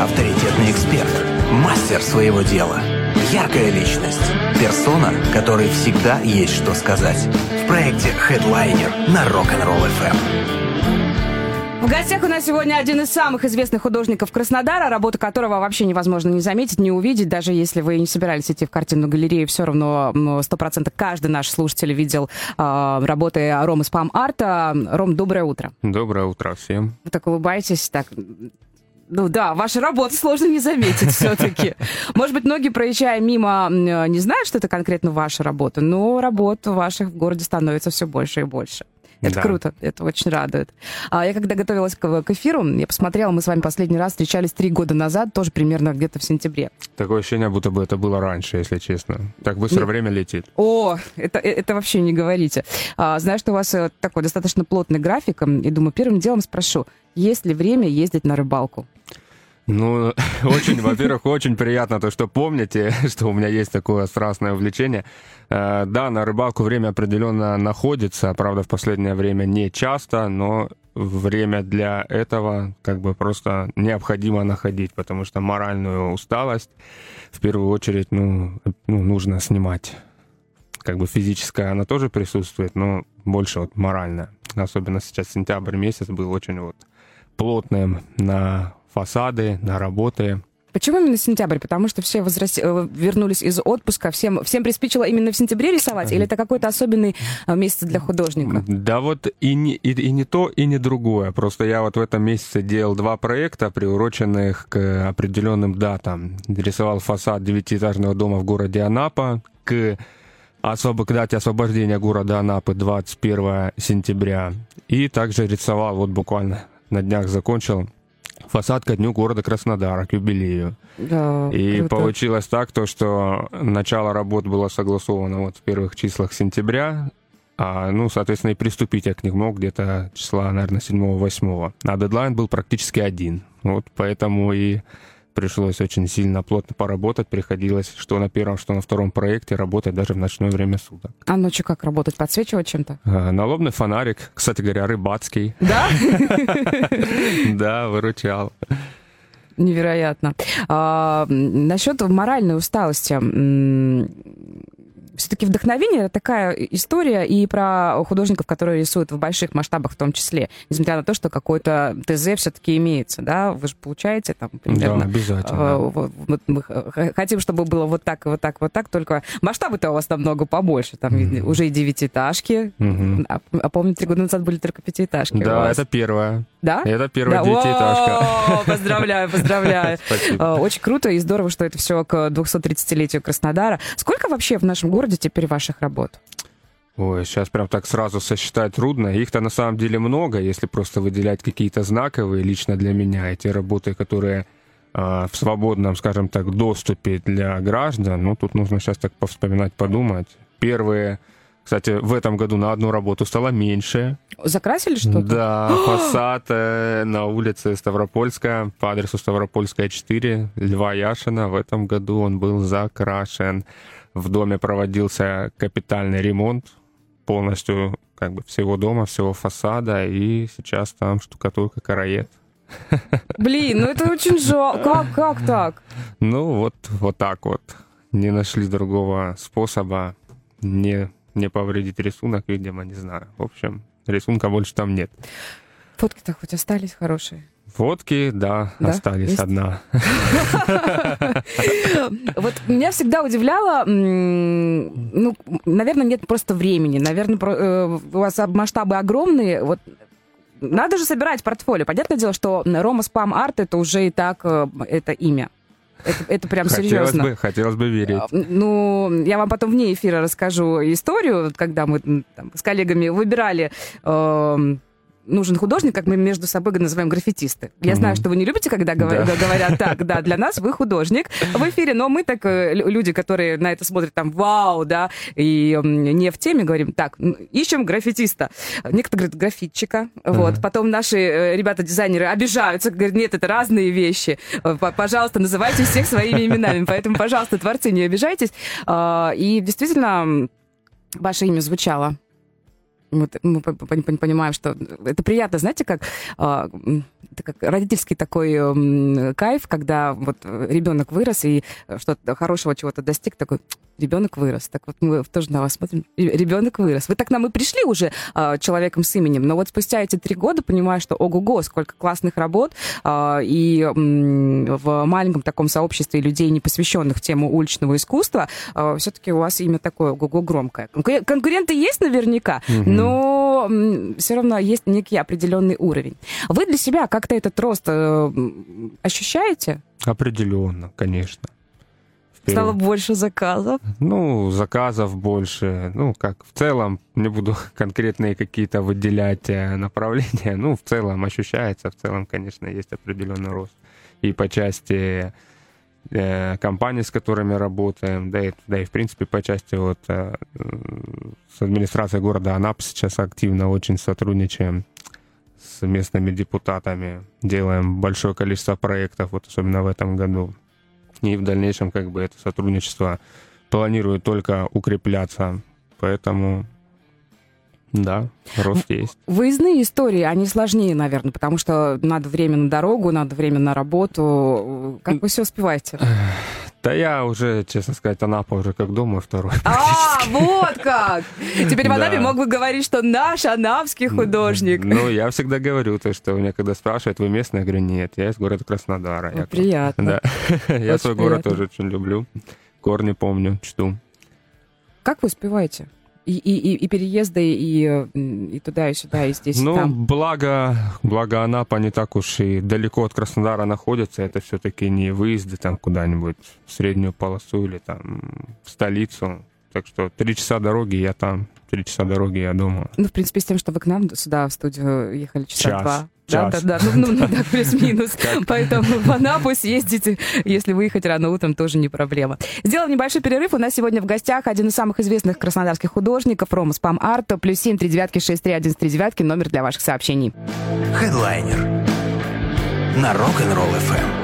авторитетный эксперт, мастер своего дела, яркая личность, персона, которой всегда есть что сказать. В проекте Headliner на Rock'n'Roll FM. В гостях у нас сегодня один из самых известных художников Краснодара, работу которого вообще невозможно не заметить, не увидеть, даже если вы не собирались идти в картинную галерею, все равно сто процентов каждый наш слушатель видел э, работы Ромы Спам Арта. Ром, доброе утро. Доброе утро всем. Вы так улыбаетесь, так ну да, ваша работа сложно не заметить все-таки. Может быть, многие, проезжая мимо, не знают, что это конкретно ваша работа, но работ ваших в городе становится все больше и больше. Это да. круто, это очень радует. А я когда готовилась к, к эфиру, я посмотрела, мы с вами последний раз встречались три года назад, тоже примерно где-то в сентябре. Такое ощущение, будто бы это было раньше, если честно. Так быстро не... время летит. О, это, э, это вообще не говорите. А, знаю, что у вас э, такой достаточно плотный график, и думаю, первым делом спрошу, есть ли время ездить на рыбалку? Ну, очень, во-первых, очень приятно то, что помните, что у меня есть такое страстное увлечение. Э, да, на рыбалку время определенно находится, правда, в последнее время не часто, но время для этого как бы просто необходимо находить, потому что моральную усталость в первую очередь ну, ну, нужно снимать. Как бы физическая она тоже присутствует, но больше вот моральная. Особенно сейчас сентябрь месяц был очень вот плотным на фасады, на работы. Почему именно сентябрь? Потому что все возраст... Э, вернулись из отпуска, всем, всем приспичило именно в сентябре рисовать? Или это какой-то особенный э, месяц для художника? Да вот и не, и, и не то, и не другое. Просто я вот в этом месяце делал два проекта, приуроченных к определенным датам. Рисовал фасад девятиэтажного дома в городе Анапа к освоб... к дате освобождения города Анапы 21 сентября. И также рисовал, вот буквально на днях закончил фасад ко дню города Краснодара, к юбилею. Да, и круто. получилось так, то, что начало работ было согласовано вот в первых числах сентября, а, ну, соответственно, и приступить я к ним мог где-то числа, наверное, 7-8. А дедлайн был практически один. Вот поэтому и пришлось очень сильно плотно поработать. Приходилось что на первом, что на втором проекте работать даже в ночное время суток. А ночью как работать? Подсвечивать чем-то? А, налобный фонарик, кстати говоря, рыбацкий. Да? Да, выручал. Невероятно. А, насчет моральной усталости все-таки вдохновение это такая история и про художников, которые рисуют в больших масштабах в том числе, несмотря на то, что какой-то ТЗ все-таки имеется, да, вы же получаете там примерно. Да, обязательно. Вот мы хотим, чтобы было вот так, вот так, вот так, только масштабы-то у вас намного побольше, там mm-hmm. уже и девятиэтажки, mm-hmm. а, а помню, три года назад были только пятиэтажки. Да, это первое. Да? Это первая да. девятиэтажка. О, поздравляю, поздравляю. Спасибо. Очень круто и здорово, что это все к 230-летию Краснодара. Сколько вообще в нашем городе теперь ваших работ? Ой, сейчас прям так сразу сосчитать трудно. Их-то на самом деле много, если просто выделять какие-то знаковые лично для меня. Эти работы, которые э, в свободном, скажем так, доступе для граждан, ну, тут нужно сейчас так повспоминать, подумать. Первые кстати, в этом году на одну работу стало меньше. Закрасили что-то? Да, фасад э, на улице Ставропольская по адресу Ставропольская 4, Льва Яшина. В этом году он был закрашен. В доме проводился капитальный ремонт полностью как бы всего дома, всего фасада, и сейчас там штукатурка караед. Блин, ну это очень жалко. Как, как так? Ну вот, вот так вот. Не нашли другого способа. Не не повредить рисунок, видимо, не знаю. В общем, рисунка больше там нет. Фотки-то хоть остались хорошие? Фотки, да, да? остались Есть? одна. Вот меня всегда удивляло, ну, наверное, нет просто времени, наверное, э, у вас масштабы огромные, вот надо же собирать портфолио. Понятное дело, что Рома Спам Арт это уже и так э, это имя. Это, это прям хотелось серьезно. Бы, хотелось бы верить. А, ну, я вам потом вне эфира расскажу историю, когда мы там, с коллегами выбирали э, нужен художник, как мы между собой называем граффитисты. Я mm-hmm. знаю, что вы не любите, когда говорят, да. говорят так, да, для нас вы художник в эфире, но мы так, э, люди, которые на это смотрят там, вау, да, и не в теме, говорим, так, ищем граффитиста. Некоторые говорят, граффитчика, вот. Потом наши э, ребята-дизайнеры обижаются, говорят, нет, это разные вещи. Э, пожалуйста, называйте всех своими именами. Поэтому, пожалуйста, творцы, не обижайтесь. А, и действительно, ваше имя звучало Вот мы понимаем, что это приятно, знаете, как, а, это как родительский такой кайф, когда вот ребенок вырос и что-то хорошего чего-то достиг, такой ребенок вырос. Так вот мы тоже на вас смотрим. Ребенок вырос. Вы так нам и пришли уже э, человеком с именем, но вот спустя эти три года понимаю, что ого-го, сколько классных работ э, и э, в маленьком таком сообществе людей, не посвященных тему уличного искусства, э, все-таки у вас имя такое ого-го громкое. Конкуренты есть наверняка, mm-hmm. но э, все равно есть некий определенный уровень. Вы для себя как-то этот рост э, ощущаете? Определенно, конечно. Стало больше заказов? Ну, заказов больше. Ну, как в целом, не буду конкретные какие-то выделять э, направления. Ну, в целом ощущается, в целом, конечно, есть определенный рост. И по части э, компаний, с которыми работаем, да и, да и в принципе по части вот э, с администрацией города Анап сейчас активно очень сотрудничаем с местными депутатами, делаем большое количество проектов, вот особенно в этом году и в дальнейшем как бы это сотрудничество планирует только укрепляться. Поэтому да, рост есть. Выездные истории, они сложнее, наверное, потому что надо время на дорогу, надо время на работу. Как вы все успеваете? Да я уже, честно сказать, Анапа уже как дома второй. А, вот как! Теперь в Анапе мог бы говорить, что наш анапский художник. Ну, я всегда говорю, то, что меня когда спрашивают, вы местный, я говорю, нет, я из города Краснодара. Приятно. Да. Я свой город тоже очень люблю. Корни помню, чту. Как вы успеваете? И, и, и переезды, и, и туда, и сюда, и здесь, ну, и там. благо, благо Анапа не так уж и далеко от Краснодара находится. Это все-таки не выезды там куда-нибудь в среднюю полосу или там в столицу. Так что три часа дороги я там, три часа дороги я дома. Ну, в принципе, с тем, что вы к нам сюда в студию ехали часа Час. два. Час. Да, да, да, ну, ну, ну да, плюс-минус. Поэтому в Анапу съездите, если выехать рано утром, тоже не проблема. Сделаем небольшой перерыв. У нас сегодня в гостях один из самых известных краснодарских художников, Рома Спам Арт, плюс семь, три девятки, шесть, три, один, три девятки, номер для ваших сообщений. Хедлайнер на Rock'n'Roll FM.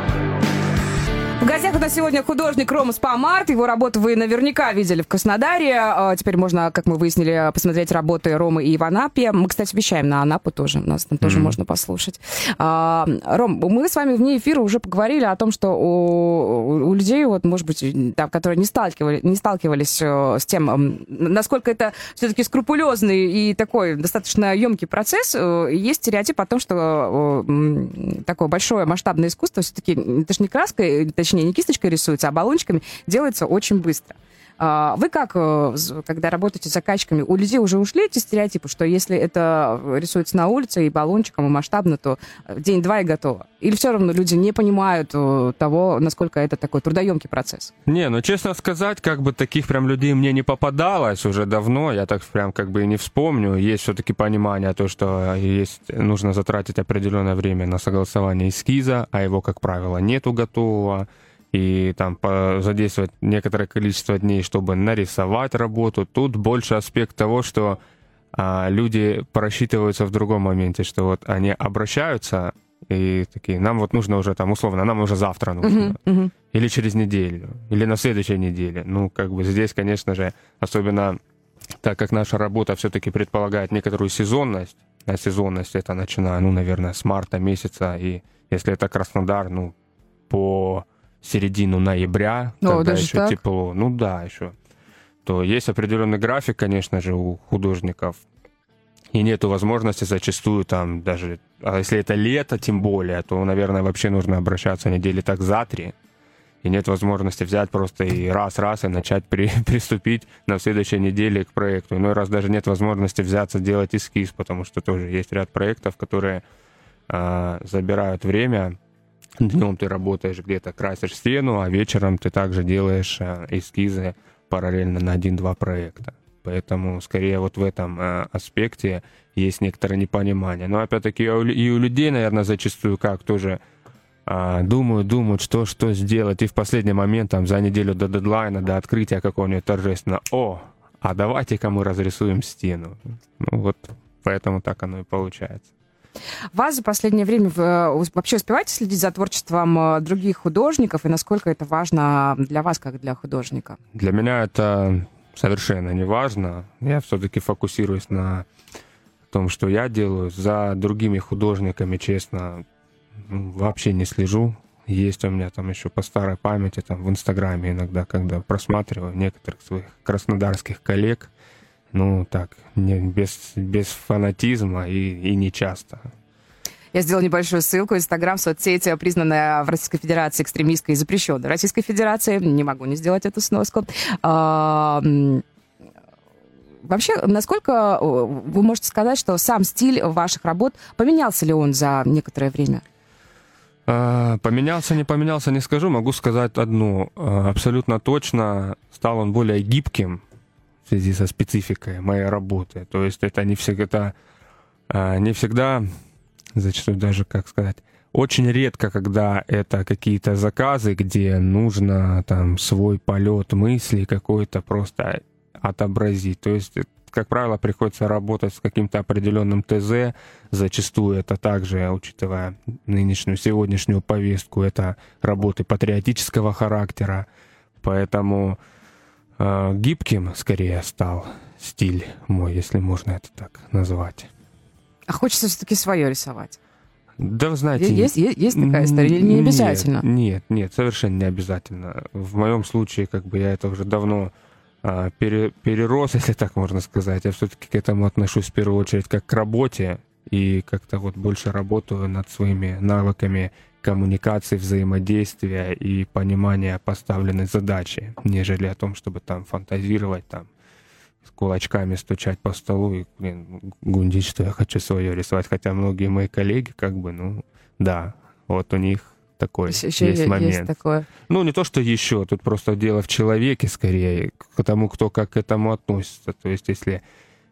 В гостях у нас сегодня художник Рома Спамарт. Его работу вы наверняка видели в Краснодаре. А, теперь можно, как мы выяснили, посмотреть работы Ромы и в Анапе. Мы, кстати, вещаем на Анапу тоже. Нас там тоже mm-hmm. можно послушать. А, Ром, мы с вами вне эфира уже поговорили о том, что у, у людей, вот, может быть, там, которые не, сталкивали, не сталкивались э, с тем, насколько это все-таки скрупулезный и такой достаточно емкий процесс, э, есть стереотип о том, что э, такое большое масштабное искусство все-таки это же не краска, точнее, точнее, не кисточкой рисуется, а баллончиками, делается очень быстро. А, вы как, э, когда работаете с заказчиками, у людей уже ушли эти стереотипы, что если это рисуется на улице и баллончиком, и масштабно, то день-два и готово? Или все равно люди не понимают э, того, насколько это такой трудоемкий процесс? Не, ну честно сказать, как бы таких прям людей мне не попадалось уже давно, я так прям как бы и не вспомню. Есть все-таки понимание то, что есть, нужно затратить определенное время на согласование эскиза, а его, как правило, нету готового и там задействовать некоторое количество дней, чтобы нарисовать работу. Тут больше аспект того, что а, люди просчитываются в другом моменте, что вот они обращаются и такие, нам вот нужно уже там условно, нам уже завтра нужно. Uh-huh, uh-huh. Или через неделю, или на следующей неделе. Ну, как бы здесь, конечно же, особенно так как наша работа все-таки предполагает некоторую сезонность, а сезонность это начиная, ну, наверное, с марта месяца, и если это Краснодар, ну, по середину ноября, О, когда еще так? тепло. Ну да, еще. То есть определенный график, конечно же, у художников. И нету возможности зачастую там даже, а если это лето, тем более, то, наверное, вообще нужно обращаться недели так за три. И нет возможности взять просто и раз-раз и начать при, приступить на следующей неделе к проекту. Иной раз даже нет возможности взяться делать эскиз, потому что тоже есть ряд проектов, которые э, забирают время, Днем ты работаешь где-то, красишь стену, а вечером ты также делаешь э, эскизы параллельно на один-два проекта. Поэтому скорее вот в этом э, аспекте есть некоторое непонимание. Но опять-таки и у людей, наверное, зачастую как тоже э, думают, думают, что, что сделать. И в последний момент, там, за неделю до дедлайна, до открытия какого-нибудь торжественно, о, а давайте-ка мы разрисуем стену. Ну вот, поэтому так оно и получается. Вас за последнее время э, вообще успеваете следить за творчеством э, других художников, и насколько это важно для вас, как для художника? Для меня это совершенно не важно. Я все-таки фокусируюсь на том, что я делаю. За другими художниками, честно, вообще не слежу. Есть у меня там еще по старой памяти, там в Инстаграме иногда, когда просматриваю некоторых своих краснодарских коллег, ну так, не, без, без фанатизма и, и не часто. Я сделала небольшую ссылку. Инстаграм, соцсеть, признанная в Российской Федерации экстремистской и запрещенной Российской Федерации. Не могу не сделать эту сноску. А, вообще, насколько вы можете сказать, что сам стиль ваших работ, поменялся ли он за некоторое время? А, поменялся, не поменялся, не скажу. Могу сказать одно. А, абсолютно точно стал он более гибким в связи со спецификой моей работы. То есть это не всегда, не всегда зачастую даже, как сказать, очень редко, когда это какие-то заказы, где нужно там свой полет мыслей какой-то просто отобразить. То есть, как правило, приходится работать с каким-то определенным ТЗ. Зачастую это также, учитывая нынешнюю, сегодняшнюю повестку, это работы патриотического характера. Поэтому э, гибким скорее стал стиль мой, если можно это так назвать. А хочется все-таки свое рисовать. Да, вы знаете... Есть, есть, есть такая история? Не обязательно? Нет, нет, нет, совершенно не обязательно. В моем случае, как бы я это уже давно а, пере, перерос, если так можно сказать. Я все-таки к этому отношусь в первую очередь как к работе и как-то вот больше работаю над своими навыками коммуникации, взаимодействия и понимания поставленной задачи, нежели о том, чтобы там фантазировать там с кулачками стучать по столу и, блин, гундить, что я хочу свое рисовать. Хотя многие мои коллеги, как бы, ну, да, вот у них такой еще есть, есть момент. Есть такое. Ну, не то, что еще, тут просто дело в человеке скорее, к тому, кто как к этому относится. То есть, если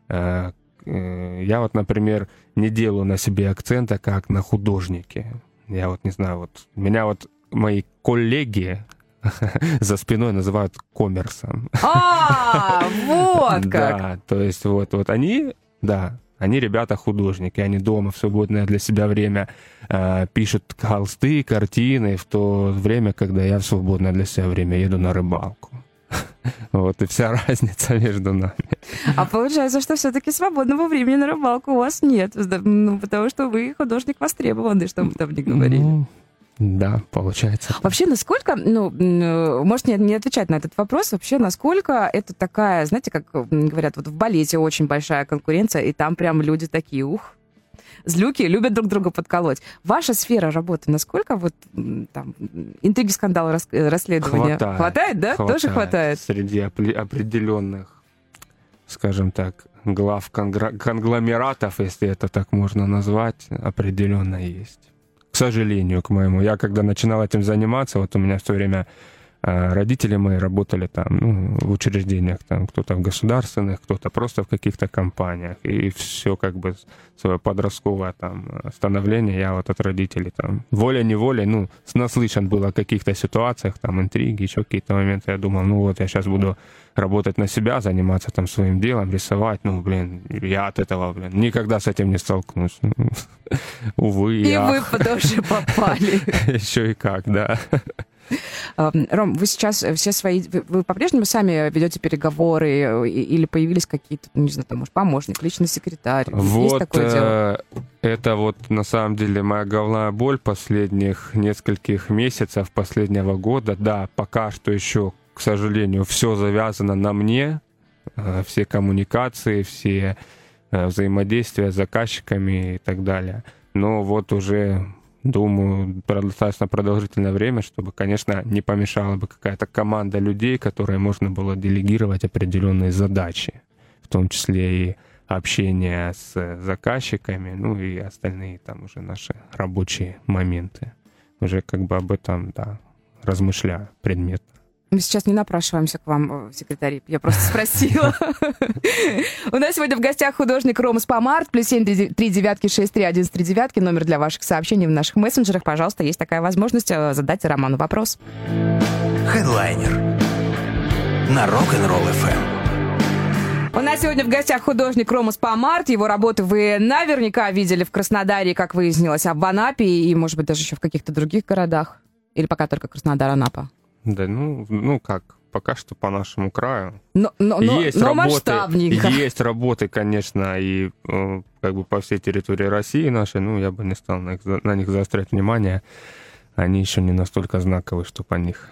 э, э, я вот, например, не делаю на себе акцента как на художнике. Я вот не знаю, вот меня вот мои коллеги, за спиной называют коммерсом. А, вот как! Да, то есть вот, вот они, да, они ребята художники, они дома в свободное для себя время э, пишут холсты, картины, в то время, когда я в свободное для себя время еду на рыбалку. Вот и вся разница между нами. А получается, что все-таки свободного времени на рыбалку у вас нет, ну, потому что вы художник востребованный, что мы там не говорили. Ну, да, получается. Вообще, насколько, ну, можете не отвечать на этот вопрос, вообще, насколько это такая, знаете, как говорят, вот в балете очень большая конкуренция, и там прям люди такие, ух, злюки, любят друг друга подколоть. Ваша сфера работы, насколько вот там интриги, скандалы, расследования? Хватает. Хватает, да? Хватает. Тоже хватает? Среди определенных, скажем так, глав конгломератов, если это так можно назвать, определенно есть к сожалению, к моему. Я когда начинал этим заниматься, вот у меня все время родители мои работали там, ну, в учреждениях, там, кто-то в государственных, кто-то просто в каких-то компаниях. И все как бы свое подростковое там становление я вот от родителей там воля-неволя, ну, наслышан был о каких-то ситуациях, там, интриги, еще какие-то моменты. Я думал, ну вот я сейчас буду работать на себя, заниматься там своим делом, рисовать. Ну, блин, я от этого, блин, никогда с этим не столкнусь. Увы, И вы тоже попали. Еще и как, да. Ром, вы сейчас все свои... Вы по-прежнему сами ведете переговоры э, или появились какие-то, ну, не знаю, там, может, помощник, личный секретарь? Вот Есть такое дело? Э, это вот на самом деле моя головная боль последних нескольких месяцев, последнего года. Да, пока что еще, к сожалению, все завязано на мне, э, все коммуникации, все взаимодействия с заказчиками и так далее. Но вот уже думаю, достаточно продолжительное время, чтобы, конечно, не помешала бы какая-то команда людей, которые можно было делегировать определенные задачи, в том числе и общение с заказчиками, ну и остальные там уже наши рабочие моменты. Уже как бы об этом, да, размышляю предметно. Мы сейчас не напрашиваемся к вам, э, секретарь. Я просто спросила. У нас сегодня в гостях художник Рома Спамарт, плюс семь три девятки шесть три один три девятки. Номер для ваших сообщений в наших мессенджерах. Пожалуйста, есть такая возможность э, задать Роману вопрос. Хедлайнер на Rock'n'Roll FM. У нас сегодня в гостях художник Рома Спамарт. Его работы вы наверняка видели в Краснодаре, как выяснилось, а в Анапе и, может быть, даже еще в каких-то других городах. Или пока только Краснодар, Анапа? Да, ну, ну как, пока что по нашему краю. Но, но, есть но работы, масштабненько. Есть работы, конечно, и э, как бы по всей территории России нашей, ну, я бы не стал на, на них заострять внимание. Они еще не настолько знаковые, чтобы о них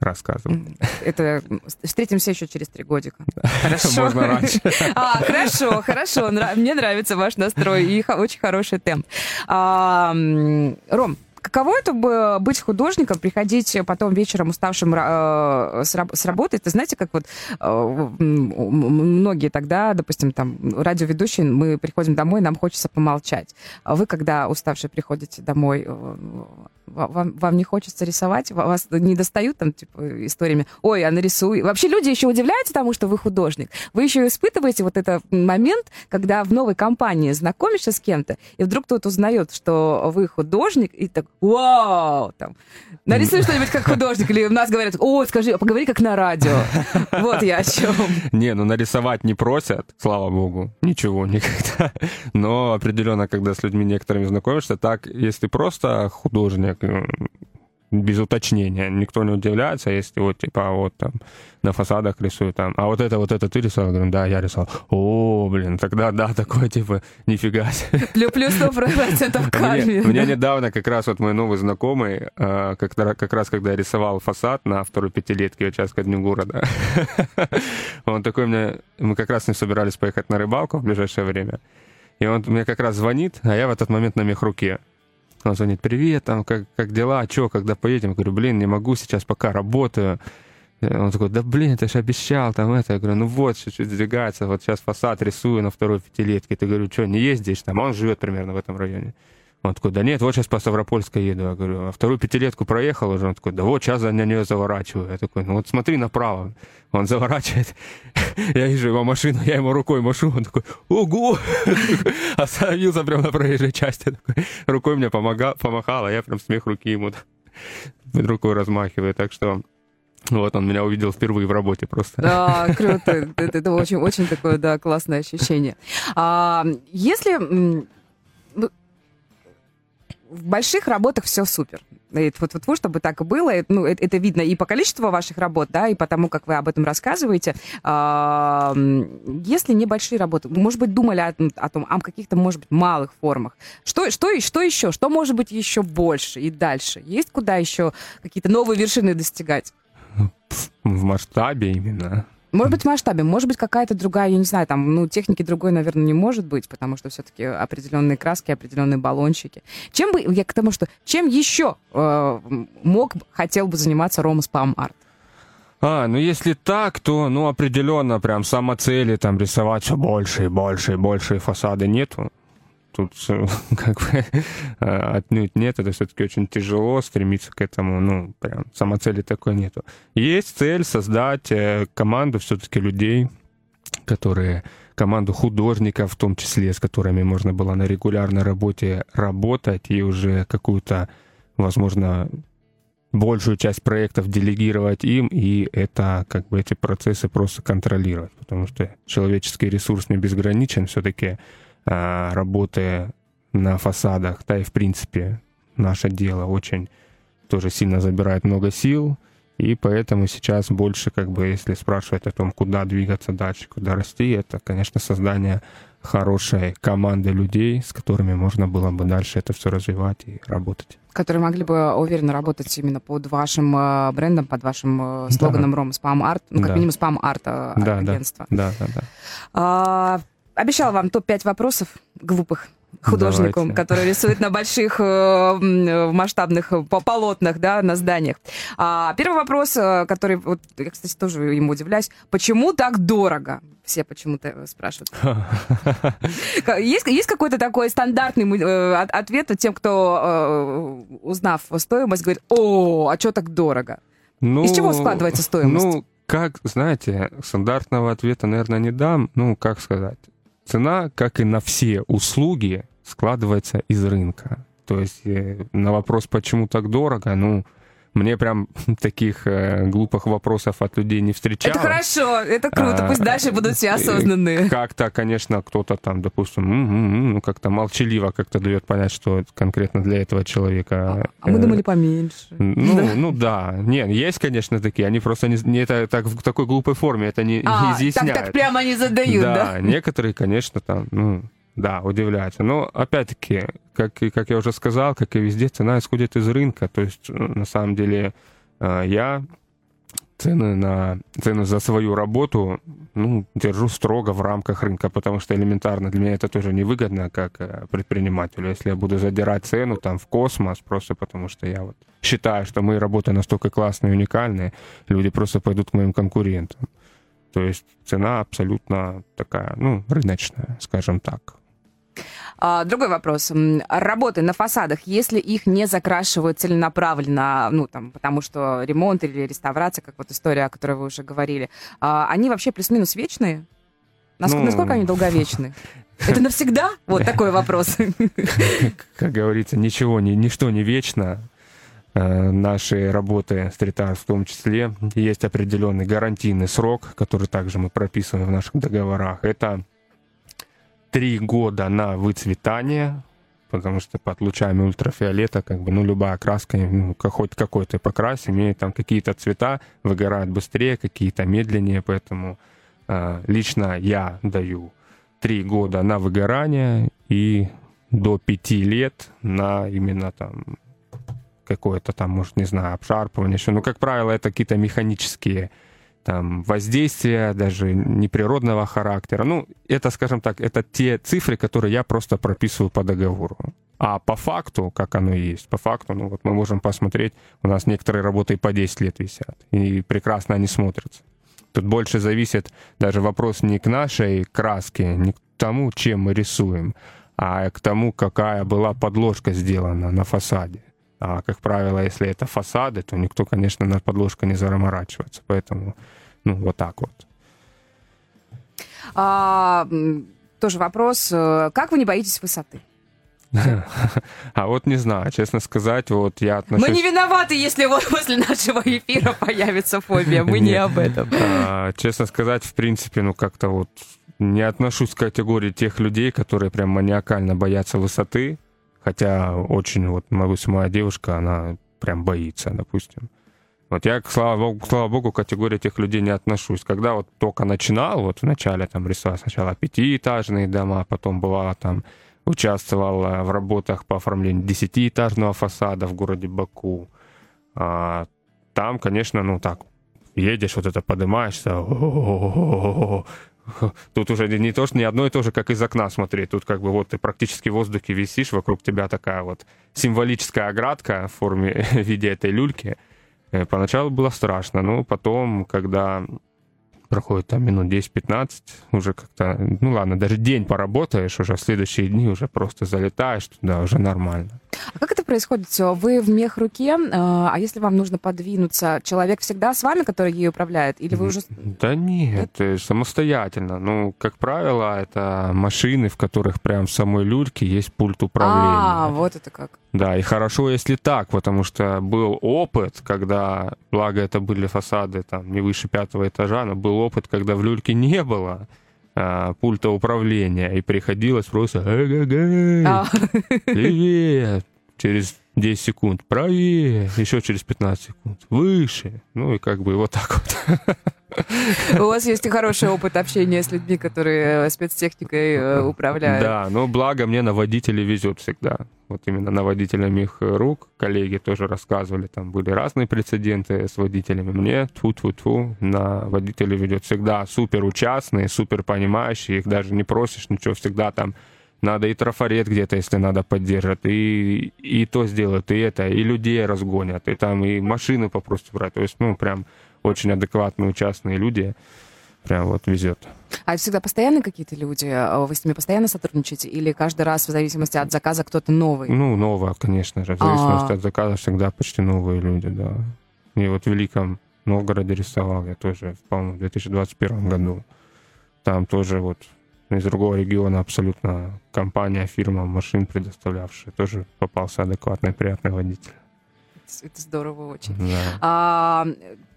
рассказывать. Это встретимся еще через три годика. Хорошо. Можно раньше. А, хорошо, хорошо. Мне нравится ваш настрой и очень хороший темп. А, Ром, Каково это бы быть художником, приходить потом вечером уставшим э, с, с работы? Это знаете, как вот э, многие тогда, допустим, там, радиоведущие, мы приходим домой, нам хочется помолчать. А вы, когда уставшие приходите домой, э, вам, вам не хочется рисовать? Вас не достают там, типа, историями, ой, а нарисуй. Вообще люди еще удивляются тому, что вы художник. Вы еще испытываете вот этот момент, когда в новой компании знакомишься с кем-то, и вдруг кто-то узнает, что вы художник, и так, вау, там, нарисуй что-нибудь как художник, или у нас говорят, о, скажи, поговори как на радио. Вот я о чем. Не, ну нарисовать не просят, слава богу, ничего никогда. Но определенно, когда с людьми некоторыми знакомишься, так, если просто художник, без уточнения. Никто не удивляется, если вот, типа, вот там на фасадах рисуют там, а вот это, вот это ты рисовал? Говорю, да, я рисовал. О, блин, тогда да, такое, типа, нифига себе. Плюс сто процентов карме. Мне недавно как раз вот мой новый знакомый, а, как раз когда я рисовал фасад на второй пятилетке участка Дню города, он такой мне, мы как раз не собирались поехать на рыбалку в ближайшее время, и он мне как раз звонит, а я в этот момент на мехруке. Он звонит, привет, там, как, как дела, что, когда поедем? Я говорю, блин, не могу сейчас, пока работаю. Он такой, да блин, ты же обещал там это. Я говорю, ну вот, чуть-чуть сдвигается, вот сейчас фасад рисую на второй пятилетке. Ты говорю, что, не ездишь там? А он живет примерно в этом районе. Он такой, да нет, вот сейчас по Ставропольской еду. Я говорю, а вторую пятилетку проехал уже? Он такой, да вот сейчас за нее заворачиваю. Я такой, ну вот смотри направо. Он заворачивает, я вижу его машину, я ему рукой машу, он такой, ого! Остановился прямо на проезжей части. Такой, рукой мне помогал, помахал, а я прям смех руки ему рукой размахиваю. Так что вот он меня увидел впервые в работе просто. Да, круто. Это, это очень, очень такое, да, классное ощущение. А, если в больших работах все супер. Вот, вот, вот, чтобы так и было. Ну, это, это видно и по количеству ваших работ, да, и по тому, как вы об этом рассказываете. Если небольшие работы, может быть, думали о, о том, о каких-то, может быть, малых формах. Что, что, что еще? Что может быть еще больше и дальше? Есть куда еще какие-то новые вершины достигать? В масштабе именно. Может быть, в масштабе, может быть, какая-то другая, я не знаю, там, ну, техники другой, наверное, не может быть, потому что все-таки определенные краски, определенные баллончики. Чем бы, я к тому, что, чем еще э, мог, хотел бы заниматься Рома Спам Арт? А, ну если так, то, ну, определенно, прям самоцели там рисовать все больше и больше и больше фасады нету тут как бы а, отнюдь нет, это все-таки очень тяжело стремиться к этому, ну, прям самоцели такой нету. Есть цель создать э, команду все-таки людей, которые команду художников, в том числе, с которыми можно было на регулярной работе работать и уже какую-то, возможно, большую часть проектов делегировать им, и это как бы эти процессы просто контролировать, потому что человеческий ресурс не безграничен, все-таки работы на фасадах, да и в принципе наше дело очень тоже сильно забирает много сил, и поэтому сейчас больше, как бы, если спрашивать о том, куда двигаться дальше, куда расти, это, конечно, создание хорошей команды людей, с которыми можно было бы дальше это все развивать и работать. Которые могли бы уверенно работать именно под вашим э, брендом, под вашим э, слоганом да. Ром Спам Арт, ну, как да. минимум Спам Арт э, да, агентство. Да, да, да. да. А, Обещала вам топ-5 вопросов глупых художнику, Давайте. который рисует на больших э, масштабных полотнах, да, на зданиях. А, первый вопрос, э, который, вот, я, кстати, тоже ему удивляюсь, почему так дорого? Все почему-то спрашивают. Есть, есть какой-то такой стандартный э, ответ тем, кто, узнав стоимость, говорит, о, а что так дорого? Ну, Из чего складывается стоимость? Ну, как, знаете, стандартного ответа, наверное, не дам. Ну, как сказать? Цена, как и на все услуги, складывается из рынка. То есть э, на вопрос, почему так дорого, ну, мне прям таких э, глупых вопросов от людей не встречалось. Это хорошо, это круто, а, пусть дальше будут все осознанные. Как-то, конечно, кто-то там, допустим, ну, как-то молчаливо как-то дает понять, что конкретно для этого человека. А, а мы думали поменьше. Ну, да. ну да. Нет, есть, конечно, такие. Они просто не, не это так в такой глупой форме это не, а, не изъясняют. Так, так прямо не задают, да? Да, некоторые, конечно, там, ну, да, удивляется. Но опять-таки, как, как я уже сказал, как и везде, цена исходит из рынка. То есть, на самом деле, э, я цены на цены за свою работу ну, держу строго в рамках рынка, потому что элементарно для меня это тоже невыгодно как э, предпринимателю. Если я буду задирать цену там в космос, просто потому что я вот считаю, что мои работы настолько классные и уникальные, люди просто пойдут к моим конкурентам. То есть цена абсолютно такая, ну, рыночная, скажем так. А, другой вопрос. Работы на фасадах, если их не закрашивают целенаправленно, ну, там, потому что ремонт или реставрация, как вот история, о которой вы уже говорили, а, они вообще плюс-минус вечные? Насколько, ну... насколько они долговечны? Это навсегда? Вот такой вопрос. Как говорится, ничего, ничто не вечно. Э, наши работы стрит-арт в том числе. Есть определенный гарантийный срок, который также мы прописываем в наших договорах. Это три года на выцветание, потому что под лучами ультрафиолета, как бы, ну, любая краска, ну, хоть какой-то покрас, имеет там какие-то цвета, выгорают быстрее, какие-то медленнее, поэтому э, лично я даю три года на выгорание и до пяти лет на именно там какое-то там, может, не знаю, обшарпывание, еще. Ну, как правило, это какие-то механические там, воздействия, даже неприродного характера. Ну, это, скажем так, это те цифры, которые я просто прописываю по договору. А по факту, как оно есть, по факту, ну вот мы можем посмотреть, у нас некоторые работы и по 10 лет висят, и прекрасно они смотрятся. Тут больше зависит даже вопрос не к нашей краске, не к тому, чем мы рисуем, а к тому, какая была подложка сделана на фасаде. А, как правило, если это фасады, то никто, конечно, на подложку не заморачивается. Поэтому, ну, вот так вот. А, тоже вопрос. Как вы не боитесь высоты? А вот не знаю, честно сказать, вот я отношусь... Мы не виноваты, если вот после нашего эфира появится фобия, мы не об этом. А, честно сказать, в принципе, ну как-то вот не отношусь к категории тех людей, которые прям маниакально боятся высоты. Хотя очень, вот, моя девушка, она прям боится, допустим. Вот я, слава богу, слава богу, к категории этих людей не отношусь. Когда вот только начинал, вот в начале там рисовал сначала пятиэтажные дома, потом бывало там участвовал в работах по оформлению десятиэтажного фасада в городе Баку. А, там, конечно, ну так, едешь, вот это поднимаешься, Тут уже не то, что не одно и то же, как из окна смотреть. Тут как бы вот ты практически в воздухе висишь, вокруг тебя такая вот символическая оградка в форме в виде этой люльки. Э, поначалу было страшно, но потом, когда проходит там минут 10-15, уже как-то, ну ладно, даже день поработаешь, уже в следующие дни уже просто залетаешь туда, уже нормально. А как это происходит все? Вы в мех руке, а, а если вам нужно подвинуться, человек всегда с вами, который ей управляет, или вы уже... Да нет, это... самостоятельно. Ну, как правило, это машины, в которых прям в самой люльке есть пульт управления. А, вот это как. Да, и хорошо, если так, потому что был опыт, когда, благо это были фасады там не выше пятого этажа, но был опыт, когда в люльке не было а, пульта управления, и приходилось просто а. привет, через 10 секунд, правее, еще через 15 секунд, выше, ну и как бы вот так вот. У вас есть и хороший опыт общения с людьми, которые э, спецтехникой э, управляют. Да, но благо мне на водителей везет всегда. Вот именно на водителям их рук. Коллеги тоже рассказывали, там были разные прецеденты с водителями. Мне тьфу тьфу тьфу на водителей ведет всегда супер участные, супер понимающие. Их даже не просишь ничего, всегда там надо и трафарет где-то, если надо, поддержат, и, и то сделают, и это, и людей разгонят, и там, и машины попросту брать. То есть, ну, прям очень адекватные, участные люди. Прям вот везет. А это всегда постоянно какие-то люди? Вы с ними постоянно сотрудничаете? Или каждый раз в зависимости от заказа кто-то новый? Ну, новое, конечно же. В зависимости А-а-а. от заказа всегда почти новые люди, да. И вот в Великом Новгороде рисовал я тоже, по-моему, в 2021 году. Там тоже вот из другого региона абсолютно компания, фирма машин предоставлявшая. Тоже попался адекватный, приятный водитель. это здорово очень. Да. А,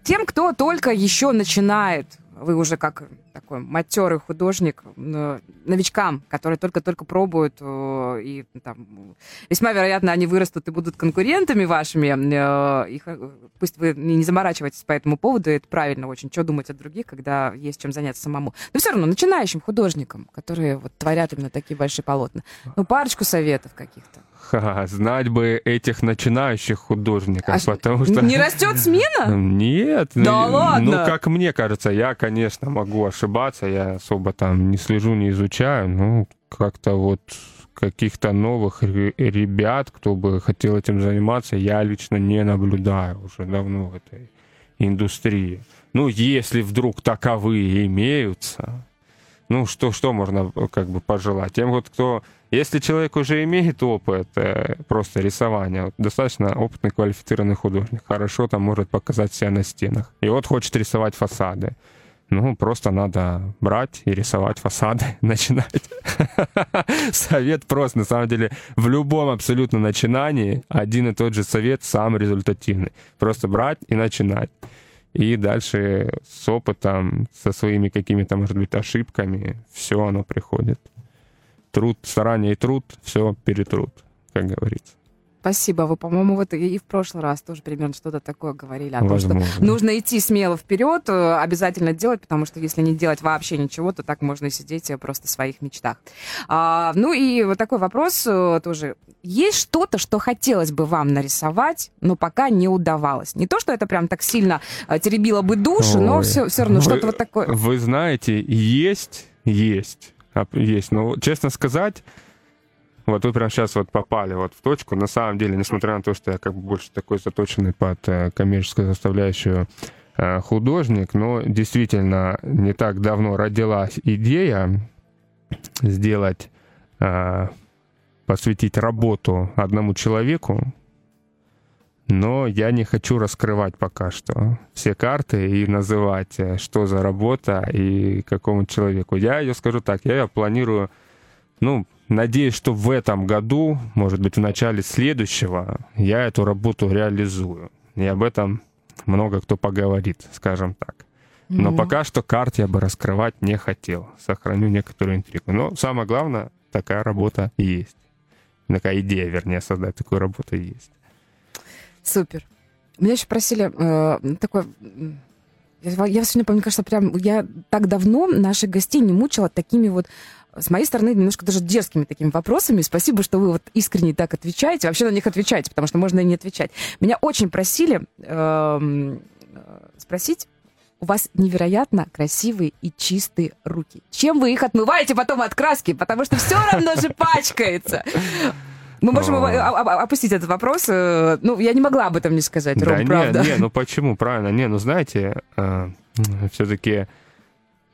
тем, кто только еще начинает вы уже как такой матерый художник, новичкам, которые только-только пробуют, э, и там, весьма вероятно, они вырастут и будут конкурентами вашими. Э, их, э, пусть вы не заморачиваетесь по этому поводу, это правильно очень, что думать о других, когда есть чем заняться самому. Но все равно начинающим художникам, которые вот творят именно такие большие полотна, ну, парочку советов каких-то. Ха, знать бы этих начинающих художников, а потому что... Не растет смена? Нет. Да ну, ладно? Ну, как мне кажется, я, конечно, могу ошибаться, я особо там не слежу, не изучаю, ну, как-то вот каких-то новых ребят, кто бы хотел этим заниматься, я лично не наблюдаю уже давно в этой индустрии. Ну, если вдруг таковые имеются, ну, что, что можно как бы пожелать? Тем вот, кто если человек уже имеет опыт э, просто рисования, вот, достаточно опытный квалифицированный художник, хорошо там может показать себя на стенах. И вот хочет рисовать фасады. Ну, просто надо брать и рисовать фасады, начинать. Совет прост, на самом деле, в любом абсолютно начинании один и тот же совет самый результативный. Просто брать и начинать. И дальше с опытом, со своими какими-то, может быть, ошибками, все оно приходит труд, старание и труд, все перетрут, как говорится. Спасибо. Вы, по-моему, вот и в прошлый раз тоже примерно что-то такое говорили о Возможно. том, что нужно идти смело вперед, э, обязательно делать, потому что если не делать вообще ничего, то так можно сидеть э, просто в своих мечтах. А, ну и вот такой вопрос э, тоже. Есть что-то, что хотелось бы вам нарисовать, но пока не удавалось? Не то, что это прям так сильно теребило бы душу, Ой. но все, все равно что-то вот такое. Вы знаете, есть, есть есть. Но, честно сказать, вот вы прямо сейчас вот попали вот в точку. На самом деле, несмотря на то, что я как бы больше такой заточенный под э, коммерческую составляющую э, художник, но действительно не так давно родилась идея сделать, э, посвятить работу одному человеку, но я не хочу раскрывать пока что все карты и называть, что за работа и какому человеку. Я ее скажу так, я ее планирую, ну, надеюсь, что в этом году, может быть, в начале следующего, я эту работу реализую. И об этом много кто поговорит, скажем так. Но mm-hmm. пока что карт я бы раскрывать не хотел. Сохраню некоторую интригу. Но самое главное, такая работа есть. Такая идея, вернее, создать такую работу есть. Супер. Меня еще просили э, такой... Я, я сегодня помню, кажется, прям я так давно наших гостей не мучила такими вот с моей стороны, немножко даже дерзкими такими вопросами. Спасибо, что вы вот искренне так отвечаете. Вообще на них отвечаете, потому что можно и не отвечать. Меня очень просили эм, э, спросить, у вас невероятно красивые и чистые руки. Чем вы их отмываете потом от краски? Потому что все равно же пачкается. Мы можем а. опустить этот вопрос. Э, ну, я не могла об этом не сказать, Ром, да, правда. Не, не, ну почему? Правильно. Не, ну знаете, э, все-таки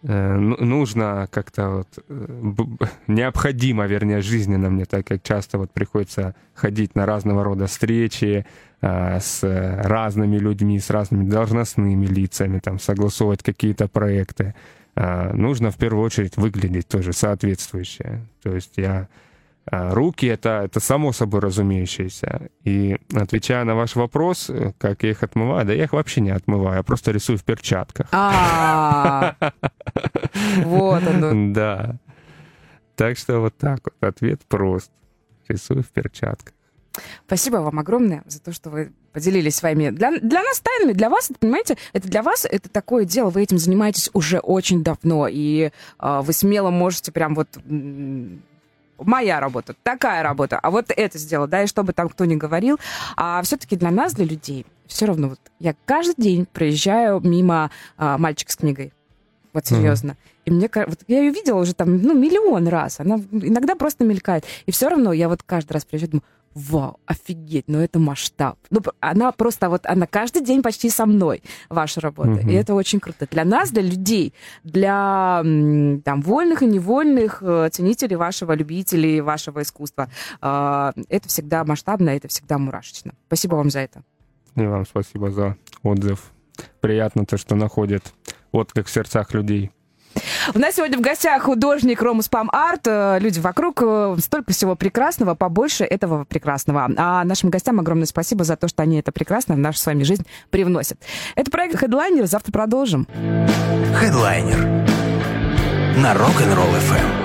нужно как-то вот необходимо, вернее, жизненно мне, так как часто вот приходится ходить на разного рода встречи с разными людьми, с разными должностными лицами, там, согласовывать какие-то проекты. Нужно в первую очередь выглядеть тоже соответствующе. То есть я а, руки это, это само собой разумеющееся. И отвечая на ваш вопрос, э, как я их отмываю, да я их вообще не отмываю, я просто рисую в перчатках. А, вот оно. Да. Так что вот так вот. Ответ прост. Рисую в перчатках. Спасибо вам огромное за то, что вы поделились своими для, для нас тайнами, для вас, это, понимаете, это для вас это такое дело, вы этим занимаетесь уже очень давно, и э, вы смело можете прям вот моя работа, такая работа, а вот это сделал, да, и что бы там кто ни говорил. А все-таки для нас, для людей, все равно вот я каждый день проезжаю мимо а, мальчика с книгой. Вот серьезно. Mm-hmm. И мне вот я ее видела уже там, ну, миллион раз. Она иногда просто мелькает. И все равно я вот каждый раз приезжаю, думаю, вау, офигеть, ну это масштаб. Ну, она просто вот, она каждый день почти со мной, ваша работа. Mm-hmm. И это очень круто. Для нас, для людей, для там, вольных и невольных э, ценителей вашего, любителей вашего искусства, э, это всегда масштабно, это всегда мурашечно. Спасибо вам за это. И вам спасибо за отзыв. Приятно то, что находит отклик в сердцах людей. У нас сегодня в гостях художник Рома Спам Арт. Э, люди вокруг, э, столько всего прекрасного, побольше этого прекрасного. А нашим гостям огромное спасибо за то, что они это прекрасно в нашу с вами жизнь привносят. Это проект Headliner. Завтра продолжим. Headliner на Rock'n'Roll FM.